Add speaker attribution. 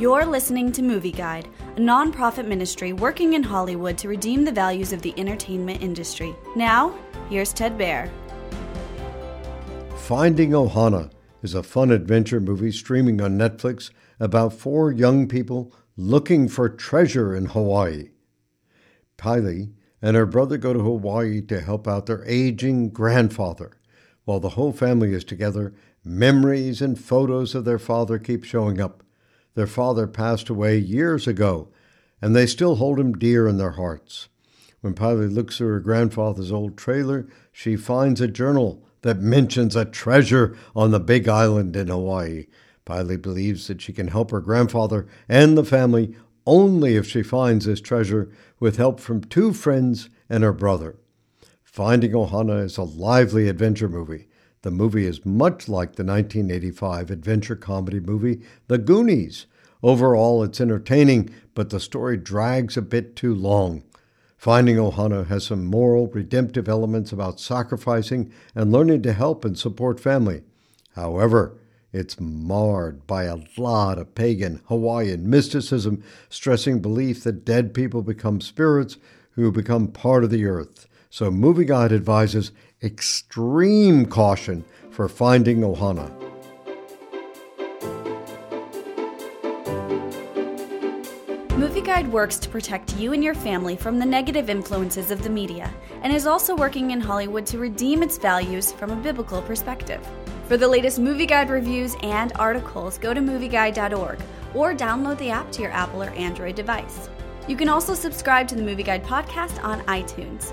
Speaker 1: You're listening to Movie Guide, a nonprofit ministry working in Hollywood to redeem the values of the entertainment industry. Now, here's Ted Baehr.
Speaker 2: Finding Ohana is a fun adventure movie streaming on Netflix about four young people looking for treasure in Hawaii. Pili and her brother go to Hawaii to help out their aging grandfather. While the whole family is together, memories and photos of their father keep showing up. Their father passed away years ago, and they still hold him dear in their hearts. When Pili looks through her grandfather's old trailer, she finds a journal that mentions a treasure on the big island in Hawaii. Pili believes that she can help her grandfather and the family only if she finds this treasure with help from two friends and her brother. Finding Ohana is a lively adventure movie. The movie is much like the 1985 adventure comedy movie The Goonies. Overall, it's entertaining, but the story drags a bit too long. Finding Ohana has some moral, redemptive elements about sacrificing and learning to help and support family. However, it's marred by a lot of pagan Hawaiian mysticism, stressing belief that dead people become spirits who become part of the earth. So, Movie Guide advises extreme caution for finding Ohana.
Speaker 1: Movie Guide works to protect you and your family from the negative influences of the media and is also working in Hollywood to redeem its values from a biblical perspective. For the latest Movie Guide reviews and articles, go to movieguide.org or download the app to your Apple or Android device. You can also subscribe to the Movie Guide podcast on iTunes.